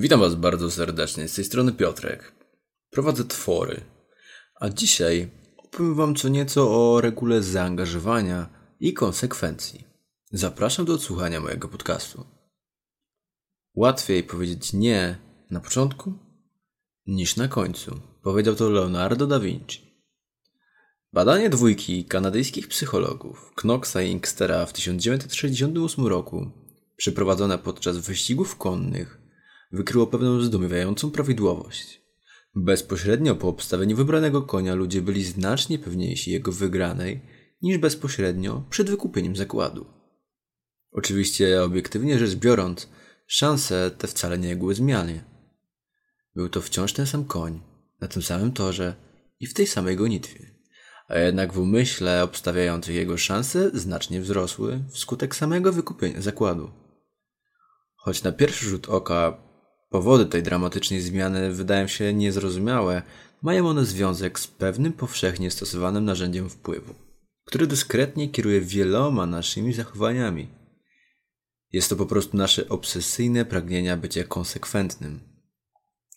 Witam Was bardzo serdecznie. Z tej strony Piotrek. Prowadzę twory. A dzisiaj opowiem Wam co nieco o regule zaangażowania i konsekwencji. Zapraszam do odsłuchania mojego podcastu. Łatwiej powiedzieć nie na początku niż na końcu, powiedział to Leonardo da Vinci. Badanie dwójki kanadyjskich psychologów Knoxa i Inkstera w 1968 roku, przeprowadzone podczas wyścigów konnych, wykryło pewną zdumiewającą prawidłowość. Bezpośrednio po obstawieniu wybranego konia ludzie byli znacznie pewniejsi jego wygranej niż bezpośrednio przed wykupieniem zakładu. Oczywiście, obiektywnie rzecz biorąc, szanse te wcale nie były zmiany. Był to wciąż ten sam koń, na tym samym torze i w tej samej gonitwie. A jednak w umyśle obstawiających jego szanse znacznie wzrosły wskutek samego wykupienia zakładu. Choć na pierwszy rzut oka Powody tej dramatycznej zmiany wydają się niezrozumiałe, mają one związek z pewnym powszechnie stosowanym narzędziem wpływu, który dyskretnie kieruje wieloma naszymi zachowaniami. Jest to po prostu nasze obsesyjne pragnienia bycia konsekwentnym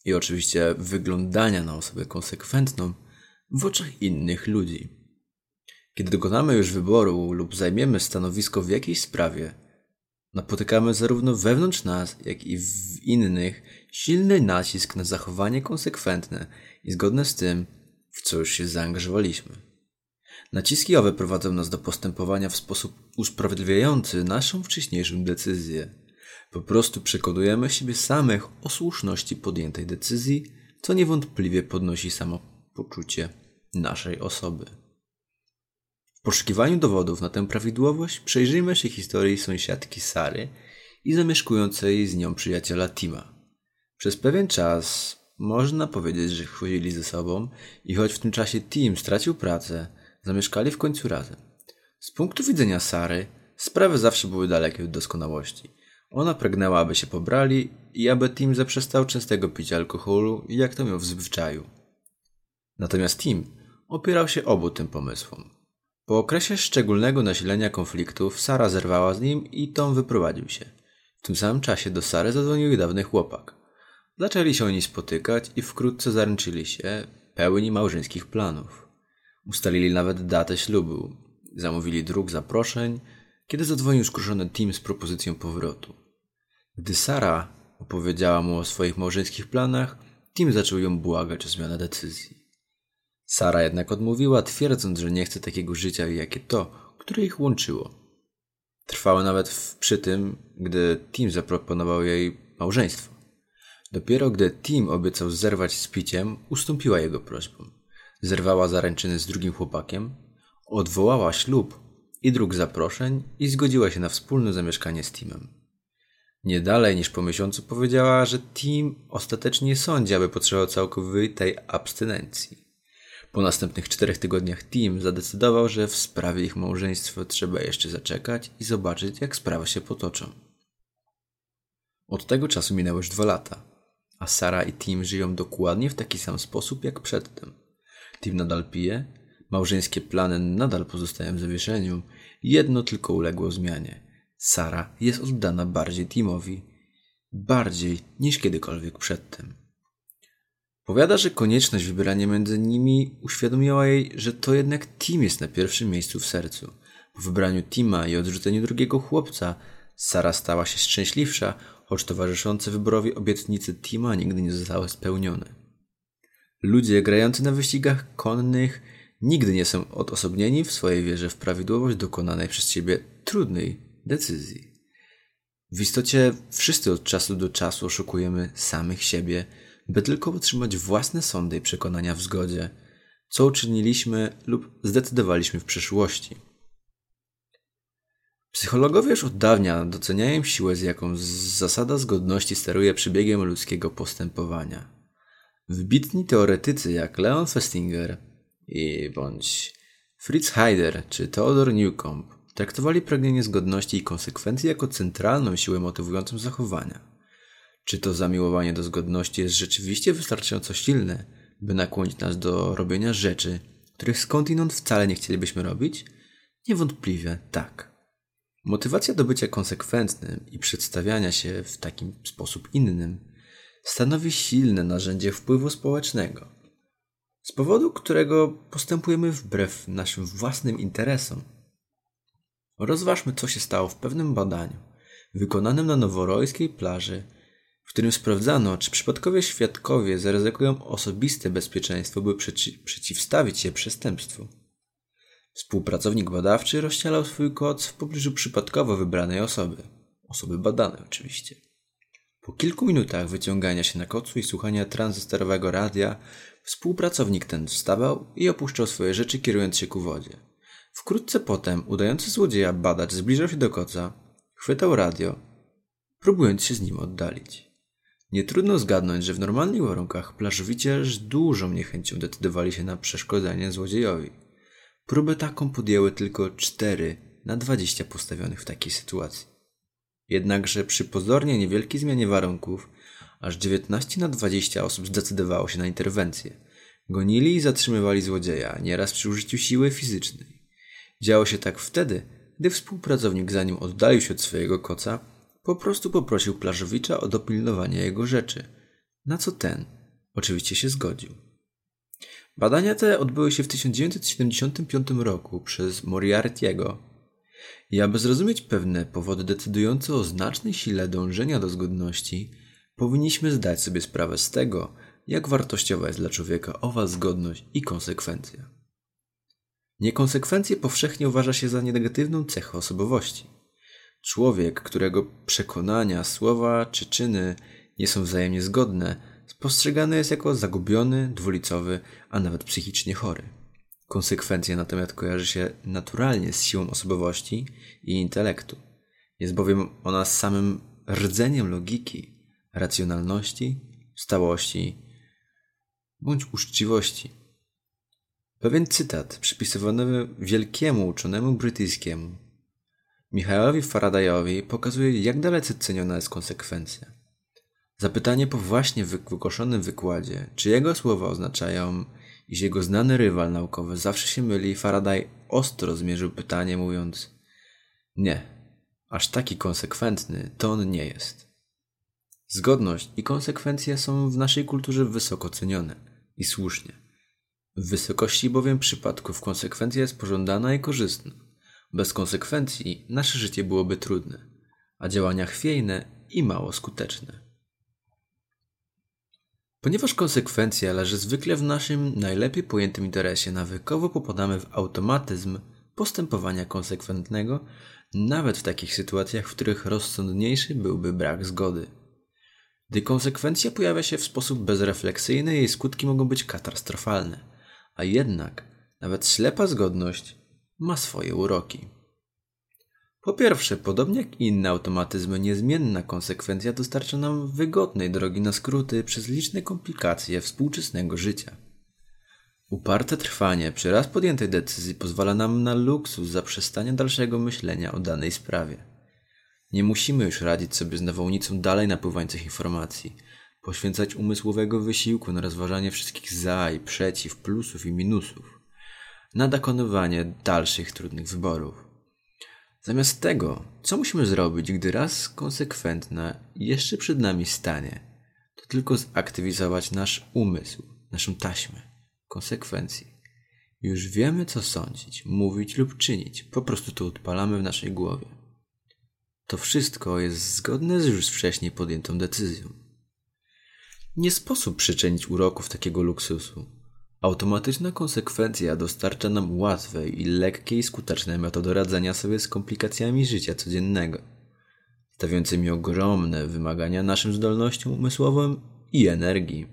i oczywiście wyglądania na osobę konsekwentną w oczach innych ludzi. Kiedy dokonamy już wyboru lub zajmiemy stanowisko w jakiejś sprawie, napotykamy zarówno wewnątrz nas, jak i w innych silny nacisk na zachowanie konsekwentne i zgodne z tym, w co już się zaangażowaliśmy. Naciski owe prowadzą nas do postępowania w sposób usprawiedliwiający naszą wcześniejszą decyzję. Po prostu przekonujemy siebie samych o słuszności podjętej decyzji, co niewątpliwie podnosi samo poczucie naszej osoby poszukiwaniu dowodów na tę prawidłowość przejrzyjmy się historii sąsiadki Sary i zamieszkującej z nią przyjaciela Tima. Przez pewien czas można powiedzieć, że chodzili ze sobą i choć w tym czasie Tim stracił pracę, zamieszkali w końcu razem. Z punktu widzenia Sary sprawy zawsze były dalekie od doskonałości. Ona pragnęła, aby się pobrali i aby Tim zaprzestał częstego picia alkoholu, jak to miał w zwyczaju. Natomiast Tim opierał się obu tym pomysłom. Po okresie szczególnego nasilenia konfliktów Sara zerwała z nim i Tom wyprowadził się. W tym samym czasie do Sary zadzwonił jej dawny chłopak. Zaczęli się oni spotykać i wkrótce zaręczyli się, pełni małżeńskich planów. Ustalili nawet datę ślubu. Zamówili druk zaproszeń, kiedy zadzwonił skruszony Tim z propozycją powrotu. Gdy Sara opowiedziała mu o swoich małżeńskich planach, Tim zaczął ją błagać o zmianę decyzji. Sara jednak odmówiła, twierdząc, że nie chce takiego życia, jakie to, które ich łączyło. Trwało nawet w, przy tym, gdy Tim zaproponował jej małżeństwo. Dopiero gdy Tim obiecał zerwać z piciem, ustąpiła jego prośbom. Zerwała zaręczyny z drugim chłopakiem, odwołała ślub i druk zaproszeń i zgodziła się na wspólne zamieszkanie z Timem. Nie dalej niż po miesiącu powiedziała, że Tim ostatecznie sądzi, aby potrzebował całkowitej abstynencji. Po następnych czterech tygodniach Tim zadecydował, że w sprawie ich małżeństwa trzeba jeszcze zaczekać i zobaczyć, jak sprawy się potoczą. Od tego czasu minęły już dwa lata, a Sara i Tim żyją dokładnie w taki sam sposób jak przedtem. Tim nadal pije, małżeńskie plany nadal pozostają w zawieszeniu, jedno tylko uległo zmianie. Sara jest oddana bardziej Timowi, bardziej niż kiedykolwiek przedtem. Powiada, że konieczność wybierania między nimi uświadomiła jej, że to jednak Tim jest na pierwszym miejscu w sercu. Po wybraniu Tima i odrzuceniu drugiego chłopca, Sara stała się szczęśliwsza, choć towarzyszące wyborowi obietnice Tima nigdy nie zostały spełnione. Ludzie grający na wyścigach konnych nigdy nie są odosobnieni w swojej wierze w prawidłowość dokonanej przez siebie trudnej decyzji. W istocie wszyscy od czasu do czasu oszukujemy samych siebie, by tylko utrzymać własne sądy i przekonania w zgodzie, co uczyniliśmy lub zdecydowaliśmy w przyszłości. Psychologowie już od dawna doceniają siłę, z jaką zasada zgodności steruje przebiegiem ludzkiego postępowania. Wybitni teoretycy jak Leon Festinger i bądź Fritz Heider czy Theodor Newcomb traktowali pragnienie zgodności i konsekwencji jako centralną siłę motywującą zachowania. Czy to zamiłowanie do zgodności jest rzeczywiście wystarczająco silne, by nakłonić nas do robienia rzeczy, których skądinąd wcale nie chcielibyśmy robić? Niewątpliwie tak. Motywacja do bycia konsekwentnym i przedstawiania się w taki sposób innym stanowi silne narzędzie wpływu społecznego, z powodu którego postępujemy wbrew naszym własnym interesom. Rozważmy, co się stało w pewnym badaniu wykonanym na noworojskiej plaży, w którym sprawdzano, czy przypadkowie świadkowie zaryzykują osobiste bezpieczeństwo, by przeci przeciwstawić się przestępstwu. Współpracownik badawczy rozcielał swój koc w pobliżu przypadkowo wybranej osoby. Osoby badanej oczywiście. Po kilku minutach wyciągania się na kocu i słuchania tranzystorowego radia, współpracownik ten wstawał i opuszczał swoje rzeczy, kierując się ku wodzie. Wkrótce potem udający złodzieja badacz zbliżał się do koca, chwytał radio, próbując się z nim oddalić. Nie trudno zgadnąć, że w normalnych warunkach plażowicie z dużą niechęcią decydowali się na przeszkodzenie złodziejowi. Próbę taką podjęły tylko 4 na 20 postawionych w takiej sytuacji. Jednakże przy pozornie niewielkiej zmianie warunków, aż 19 na 20 osób zdecydowało się na interwencję. Gonili i zatrzymywali złodzieja, nieraz przy użyciu siły fizycznej. Działo się tak wtedy, gdy współpracownik, zanim oddalił się od swojego koca, po prostu poprosił plażowicza o dopilnowanie jego rzeczy, na co ten oczywiście się zgodził. Badania te odbyły się w 1975 roku przez Moriarty'ego i aby zrozumieć pewne powody decydujące o znacznej sile dążenia do zgodności, powinniśmy zdać sobie sprawę z tego, jak wartościowa jest dla człowieka owa zgodność i konsekwencja. Niekonsekwencje powszechnie uważa się za negatywną cechę osobowości. Człowiek, którego przekonania, słowa czy czyny nie są wzajemnie zgodne, postrzegany jest jako zagubiony, dwulicowy, a nawet psychicznie chory. Konsekwencja natomiast kojarzy się naturalnie z siłą osobowości i intelektu. Jest bowiem ona samym rdzeniem logiki, racjonalności, stałości bądź uczciwości. Pewien cytat przypisywany wielkiemu uczonemu brytyjskiemu Michaelowi Faradayowi pokazuje, jak dalece ceniona jest konsekwencja. Zapytanie po właśnie wygłoszonym wykładzie, czy jego słowa oznaczają, iż jego znany rywal naukowy zawsze się myli, Faraday ostro zmierzył pytanie, mówiąc: Nie, aż taki konsekwentny to on nie jest. Zgodność i konsekwencja są w naszej kulturze wysoko cenione i słusznie. W wysokości bowiem przypadków konsekwencja jest pożądana i korzystna. Bez konsekwencji nasze życie byłoby trudne, a działania chwiejne i mało skuteczne. Ponieważ konsekwencja leży zwykle w naszym najlepiej pojętym interesie, nawykowo popadamy w automatyzm postępowania konsekwentnego, nawet w takich sytuacjach, w których rozsądniejszy byłby brak zgody. Gdy konsekwencja pojawia się w sposób bezrefleksyjny, jej skutki mogą być katastrofalne a jednak nawet ślepa zgodność ma swoje uroki. Po pierwsze, podobnie jak inne automatyzmy, niezmienna konsekwencja dostarcza nam wygodnej drogi na skróty przez liczne komplikacje współczesnego życia. Uparte trwanie przy raz podjętej decyzji pozwala nam na luksus zaprzestania dalszego myślenia o danej sprawie. Nie musimy już radzić sobie z nawałnicą dalej napływających informacji, poświęcać umysłowego wysiłku na rozważanie wszystkich za i przeciw, plusów i minusów, na dokonywanie dalszych trudnych wyborów. Zamiast tego, co musimy zrobić, gdy raz konsekwentna jeszcze przed nami stanie, to tylko zaktywizować nasz umysł, naszą taśmę konsekwencji. Już wiemy, co sądzić, mówić lub czynić, po prostu to odpalamy w naszej głowie. To wszystko jest zgodne z już wcześniej podjętą decyzją. Nie sposób przyczynić uroków takiego luksusu. Automatyczna konsekwencja dostarcza nam łatwej i lekkiej i skutecznej metody radzenia sobie z komplikacjami życia codziennego, stawiającymi ogromne wymagania naszym zdolnościom umysłowym i energii.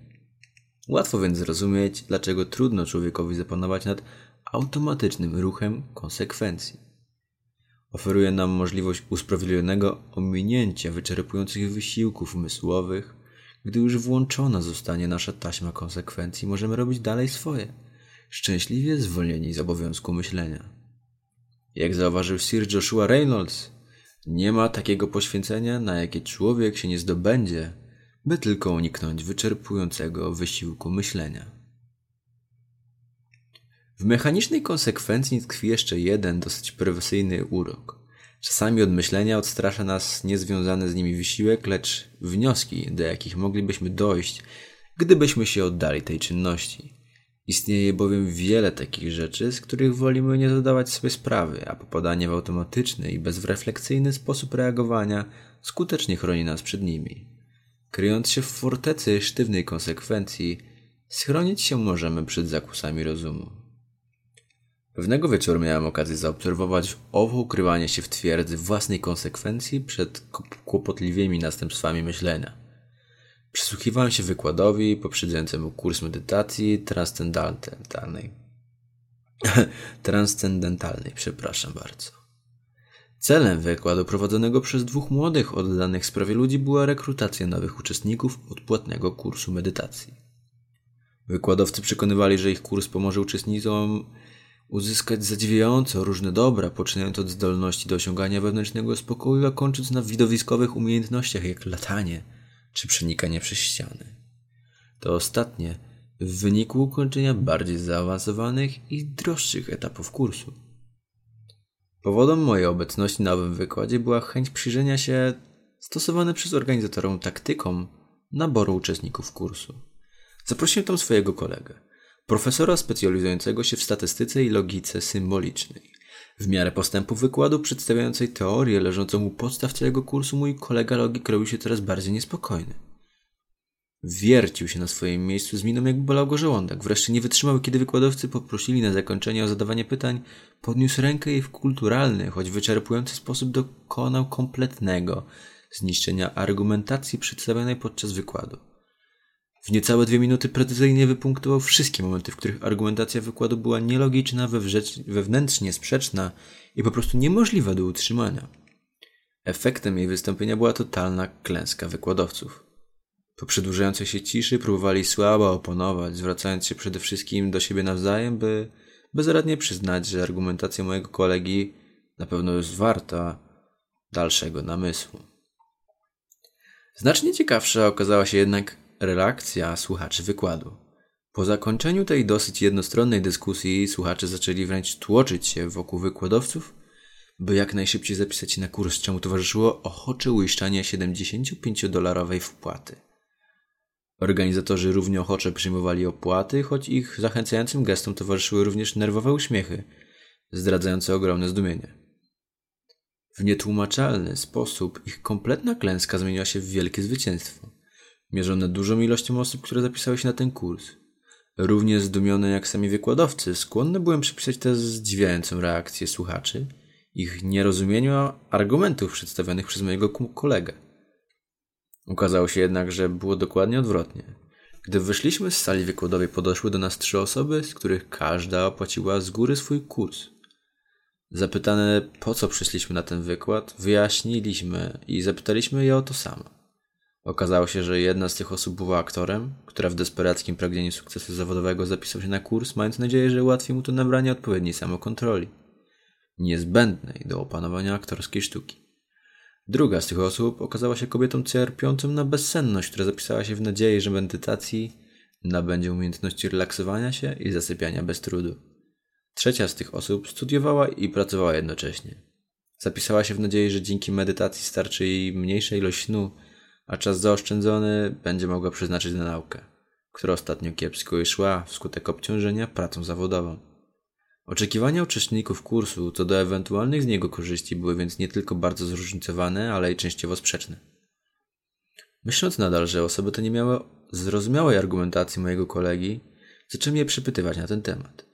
Łatwo więc zrozumieć, dlaczego trudno człowiekowi zapanować nad automatycznym ruchem konsekwencji. Oferuje nam możliwość usprawiedliwionego ominięcia wyczerpujących wysiłków umysłowych, gdy już włączona zostanie nasza taśma konsekwencji, możemy robić dalej swoje, szczęśliwie zwolnieni z obowiązku myślenia. Jak zauważył Sir Joshua Reynolds, nie ma takiego poświęcenia, na jakie człowiek się nie zdobędzie, by tylko uniknąć wyczerpującego wysiłku myślenia. W mechanicznej konsekwencji tkwi jeszcze jeden dosyć perwersyjny urok. Czasami od myślenia odstrasza nas niezwiązany z nimi wysiłek, lecz wnioski, do jakich moglibyśmy dojść, gdybyśmy się oddali tej czynności. Istnieje bowiem wiele takich rzeczy, z których wolimy nie zadawać sobie sprawy, a popadanie w automatyczny i bezrefleksyjny sposób reagowania skutecznie chroni nas przed nimi. Kryjąc się w fortecy sztywnej konsekwencji, schronić się możemy przed zakusami rozumu. Pewnego wieczoru miałem okazję zaobserwować owo ukrywanie się w twierdzy własnej konsekwencji przed kłopotliwymi następstwami myślenia. Przysłuchiwałem się wykładowi poprzedzającemu kurs medytacji transcendentalnej. transcendentalnej, przepraszam bardzo. Celem wykładu prowadzonego przez dwóch młodych oddanych sprawie ludzi była rekrutacja nowych uczestników odpłatnego kursu medytacji. Wykładowcy przekonywali, że ich kurs pomoże uczestnikom uzyskać zadziwiająco różne dobra, poczynając od zdolności do osiągania wewnętrznego spokoju, a kończąc na widowiskowych umiejętnościach jak latanie czy przenikanie przez ściany. To ostatnie w wyniku ukończenia bardziej zaawansowanych i droższych etapów kursu. Powodem mojej obecności na owym wykładzie była chęć przyjrzenia się stosowanym przez organizatorów taktykom naboru uczestników kursu. Zaprosiłem tam swojego kolegę, profesora specjalizującego się w statystyce i logice symbolicznej. W miarę postępu wykładu przedstawiającej teorię leżącą u podstaw całego kursu, mój kolega logik robił się coraz bardziej niespokojny. Wiercił się na swoim miejscu z miną, jakby bolał go żołądek. Wreszcie nie wytrzymał, kiedy wykładowcy poprosili na zakończenie o zadawanie pytań. Podniósł rękę i w kulturalny, choć wyczerpujący sposób dokonał kompletnego zniszczenia argumentacji przedstawionej podczas wykładu. W niecałe dwie minuty precyzyjnie wypunktował wszystkie momenty, w których argumentacja wykładu była nielogiczna, wewnętrznie sprzeczna i po prostu niemożliwa do utrzymania. Efektem jej wystąpienia była totalna klęska wykładowców. Po przedłużającej się ciszy próbowali słabo oponować, zwracając się przede wszystkim do siebie nawzajem, by bezradnie przyznać, że argumentacja mojego kolegi na pewno jest warta dalszego namysłu. Znacznie ciekawsza okazała się jednak reakcja słuchaczy wykładu. Po zakończeniu tej dosyć jednostronnej dyskusji słuchacze zaczęli wręcz tłoczyć się wokół wykładowców, by jak najszybciej zapisać się na kurs, czemu towarzyszyło ochocze uiszczanie 75-dolarowej wpłaty. Organizatorzy równie ochocze przyjmowali opłaty, choć ich zachęcającym gestom towarzyszyły również nerwowe uśmiechy, zdradzające ogromne zdumienie. W nietłumaczalny sposób ich kompletna klęska zmieniła się w wielkie zwycięstwo mierzone dużą ilością osób, które zapisały się na ten kurs. Równie zdumione jak sami wykładowcy, skłonny byłem przypisać tę zdziwiającą reakcję słuchaczy, ich nierozumieniu argumentów przedstawionych przez mojego kolegę. Ukazało się jednak, że było dokładnie odwrotnie. Gdy wyszliśmy z sali wykładowej, podeszły do nas trzy osoby, z których każda opłaciła z góry swój kurs. Zapytane, po co przyszliśmy na ten wykład, wyjaśniliśmy i zapytaliśmy je o to samo. Okazało się, że jedna z tych osób była aktorem, która w desperackim pragnieniu sukcesu zawodowego zapisał się na kurs, mając nadzieję, że ułatwi mu to nabranie odpowiedniej samokontroli, niezbędnej do opanowania aktorskiej sztuki. Druga z tych osób okazała się kobietą cierpiącą na bezsenność, która zapisała się w nadziei, że medytacji nabędzie umiejętności relaksowania się i zasypiania bez trudu. Trzecia z tych osób studiowała i pracowała jednocześnie. Zapisała się w nadziei, że dzięki medytacji starczy jej mniejsza ilość snu, a czas zaoszczędzony będzie mogła przeznaczyć na naukę, która ostatnio kiepsko jej szła wskutek obciążenia pracą zawodową. Oczekiwania uczestników kursu co do ewentualnych z niego korzyści były więc nie tylko bardzo zróżnicowane, ale i częściowo sprzeczne. Myśląc nadal, że osoby te nie miały zrozumiałej argumentacji mojego kolegi, zacząłem je przypytywać na ten temat.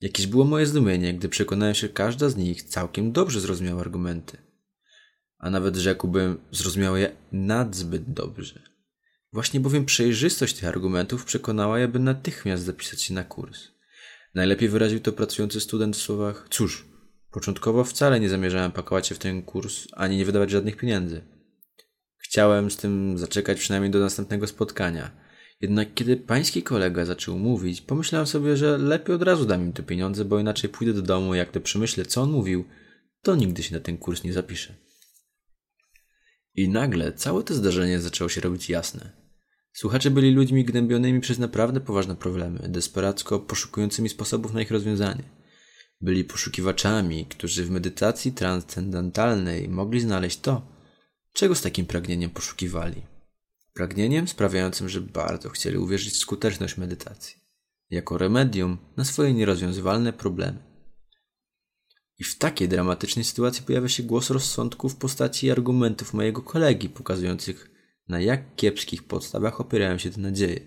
Jakieś było moje zdumienie, gdy przekonałem się, że każda z nich całkiem dobrze zrozumiała argumenty a nawet rzekłbym, zrozumiał je nadzbyt dobrze. Właśnie bowiem przejrzystość tych argumentów przekonała je, by natychmiast zapisać się na kurs. Najlepiej wyraził to pracujący student w słowach: Cóż, początkowo wcale nie zamierzałem pakować się w ten kurs ani nie wydawać żadnych pieniędzy. Chciałem z tym zaczekać przynajmniej do następnego spotkania. Jednak kiedy pański kolega zaczął mówić, pomyślałem sobie, że lepiej od razu dam im te pieniądze, bo inaczej pójdę do domu, jak to przemyślę, co on mówił, to nigdy się na ten kurs nie zapiszę. I nagle całe to zdarzenie zaczęło się robić jasne. Słuchacze byli ludźmi gnębionymi przez naprawdę poważne problemy, desperacko poszukującymi sposobów na ich rozwiązanie. Byli poszukiwaczami, którzy w medytacji transcendentalnej mogli znaleźć to, czego z takim pragnieniem poszukiwali. Pragnieniem sprawiającym, że bardzo chcieli uwierzyć w skuteczność medytacji, jako remedium na swoje nierozwiązywalne problemy. I w takiej dramatycznej sytuacji pojawia się głos rozsądku w postaci argumentów mojego kolegi, pokazujących na jak kiepskich podstawach opierają się te nadzieje.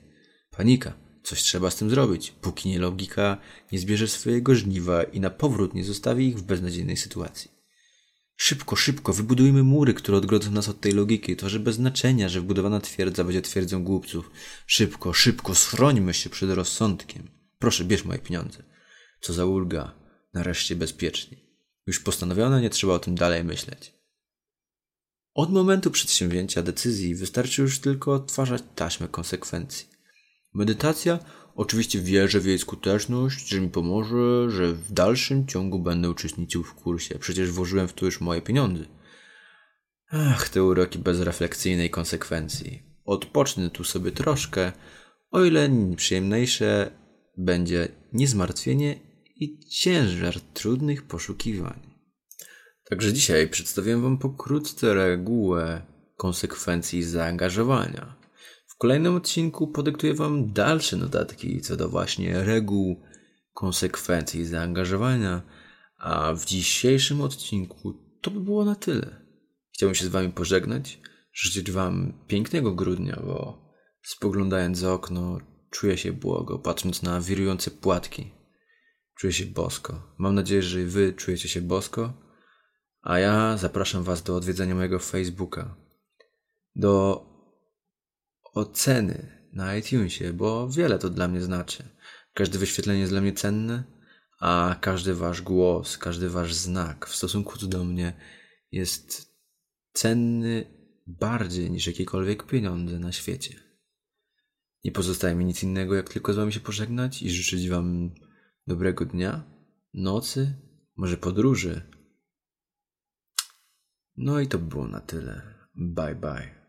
Panika. Coś trzeba z tym zrobić, póki nie logika nie zbierze swojego żniwa i na powrót nie zostawi ich w beznadziejnej sytuacji. Szybko, szybko, wybudujmy mury, które odgrodzą nas od tej logiki. To, że bez znaczenia, że wbudowana twierdza będzie twierdzą głupców. Szybko, szybko, schrońmy się przed rozsądkiem. Proszę, bierz moje pieniądze. Co za ulga. Nareszcie bezpiecznie. Już postanowione, nie trzeba o tym dalej myśleć. Od momentu przedsięwzięcia decyzji wystarczy już tylko odtwarzać taśmę konsekwencji. Medytacja oczywiście wierzę w jej skuteczność, że mi pomoże, że w dalszym ciągu będę uczestniczył w kursie. Przecież włożyłem w to już moje pieniądze. Ach, te uroki bezrefleksyjnej konsekwencji. Odpocznę tu sobie troszkę, o ile przyjemniejsze będzie niezmartwienie i ciężar trudnych poszukiwań. Także dzisiaj przedstawiłem Wam pokrótce regułę konsekwencji zaangażowania. W kolejnym odcinku podyktuję Wam dalsze notatki co do właśnie reguł konsekwencji zaangażowania, a w dzisiejszym odcinku to by było na tyle. Chciałbym się z Wami pożegnać, życzyć Wam pięknego grudnia, bo spoglądając za okno czuję się błogo, patrząc na wirujące płatki. Czuję się bosko. Mam nadzieję, że Wy czujecie się bosko a ja zapraszam Was do odwiedzenia mojego Facebooka, do oceny na iTunesie, bo wiele to dla mnie znaczy. Każde wyświetlenie jest dla mnie cenne, a każdy Wasz głos, każdy Wasz znak w stosunku do mnie jest cenny bardziej niż jakiekolwiek pieniądze na świecie. Nie pozostaje mi nic innego, jak tylko z Wami się pożegnać i życzyć Wam dobrego dnia, nocy, może podróży, no i to było na tyle. Bye bye.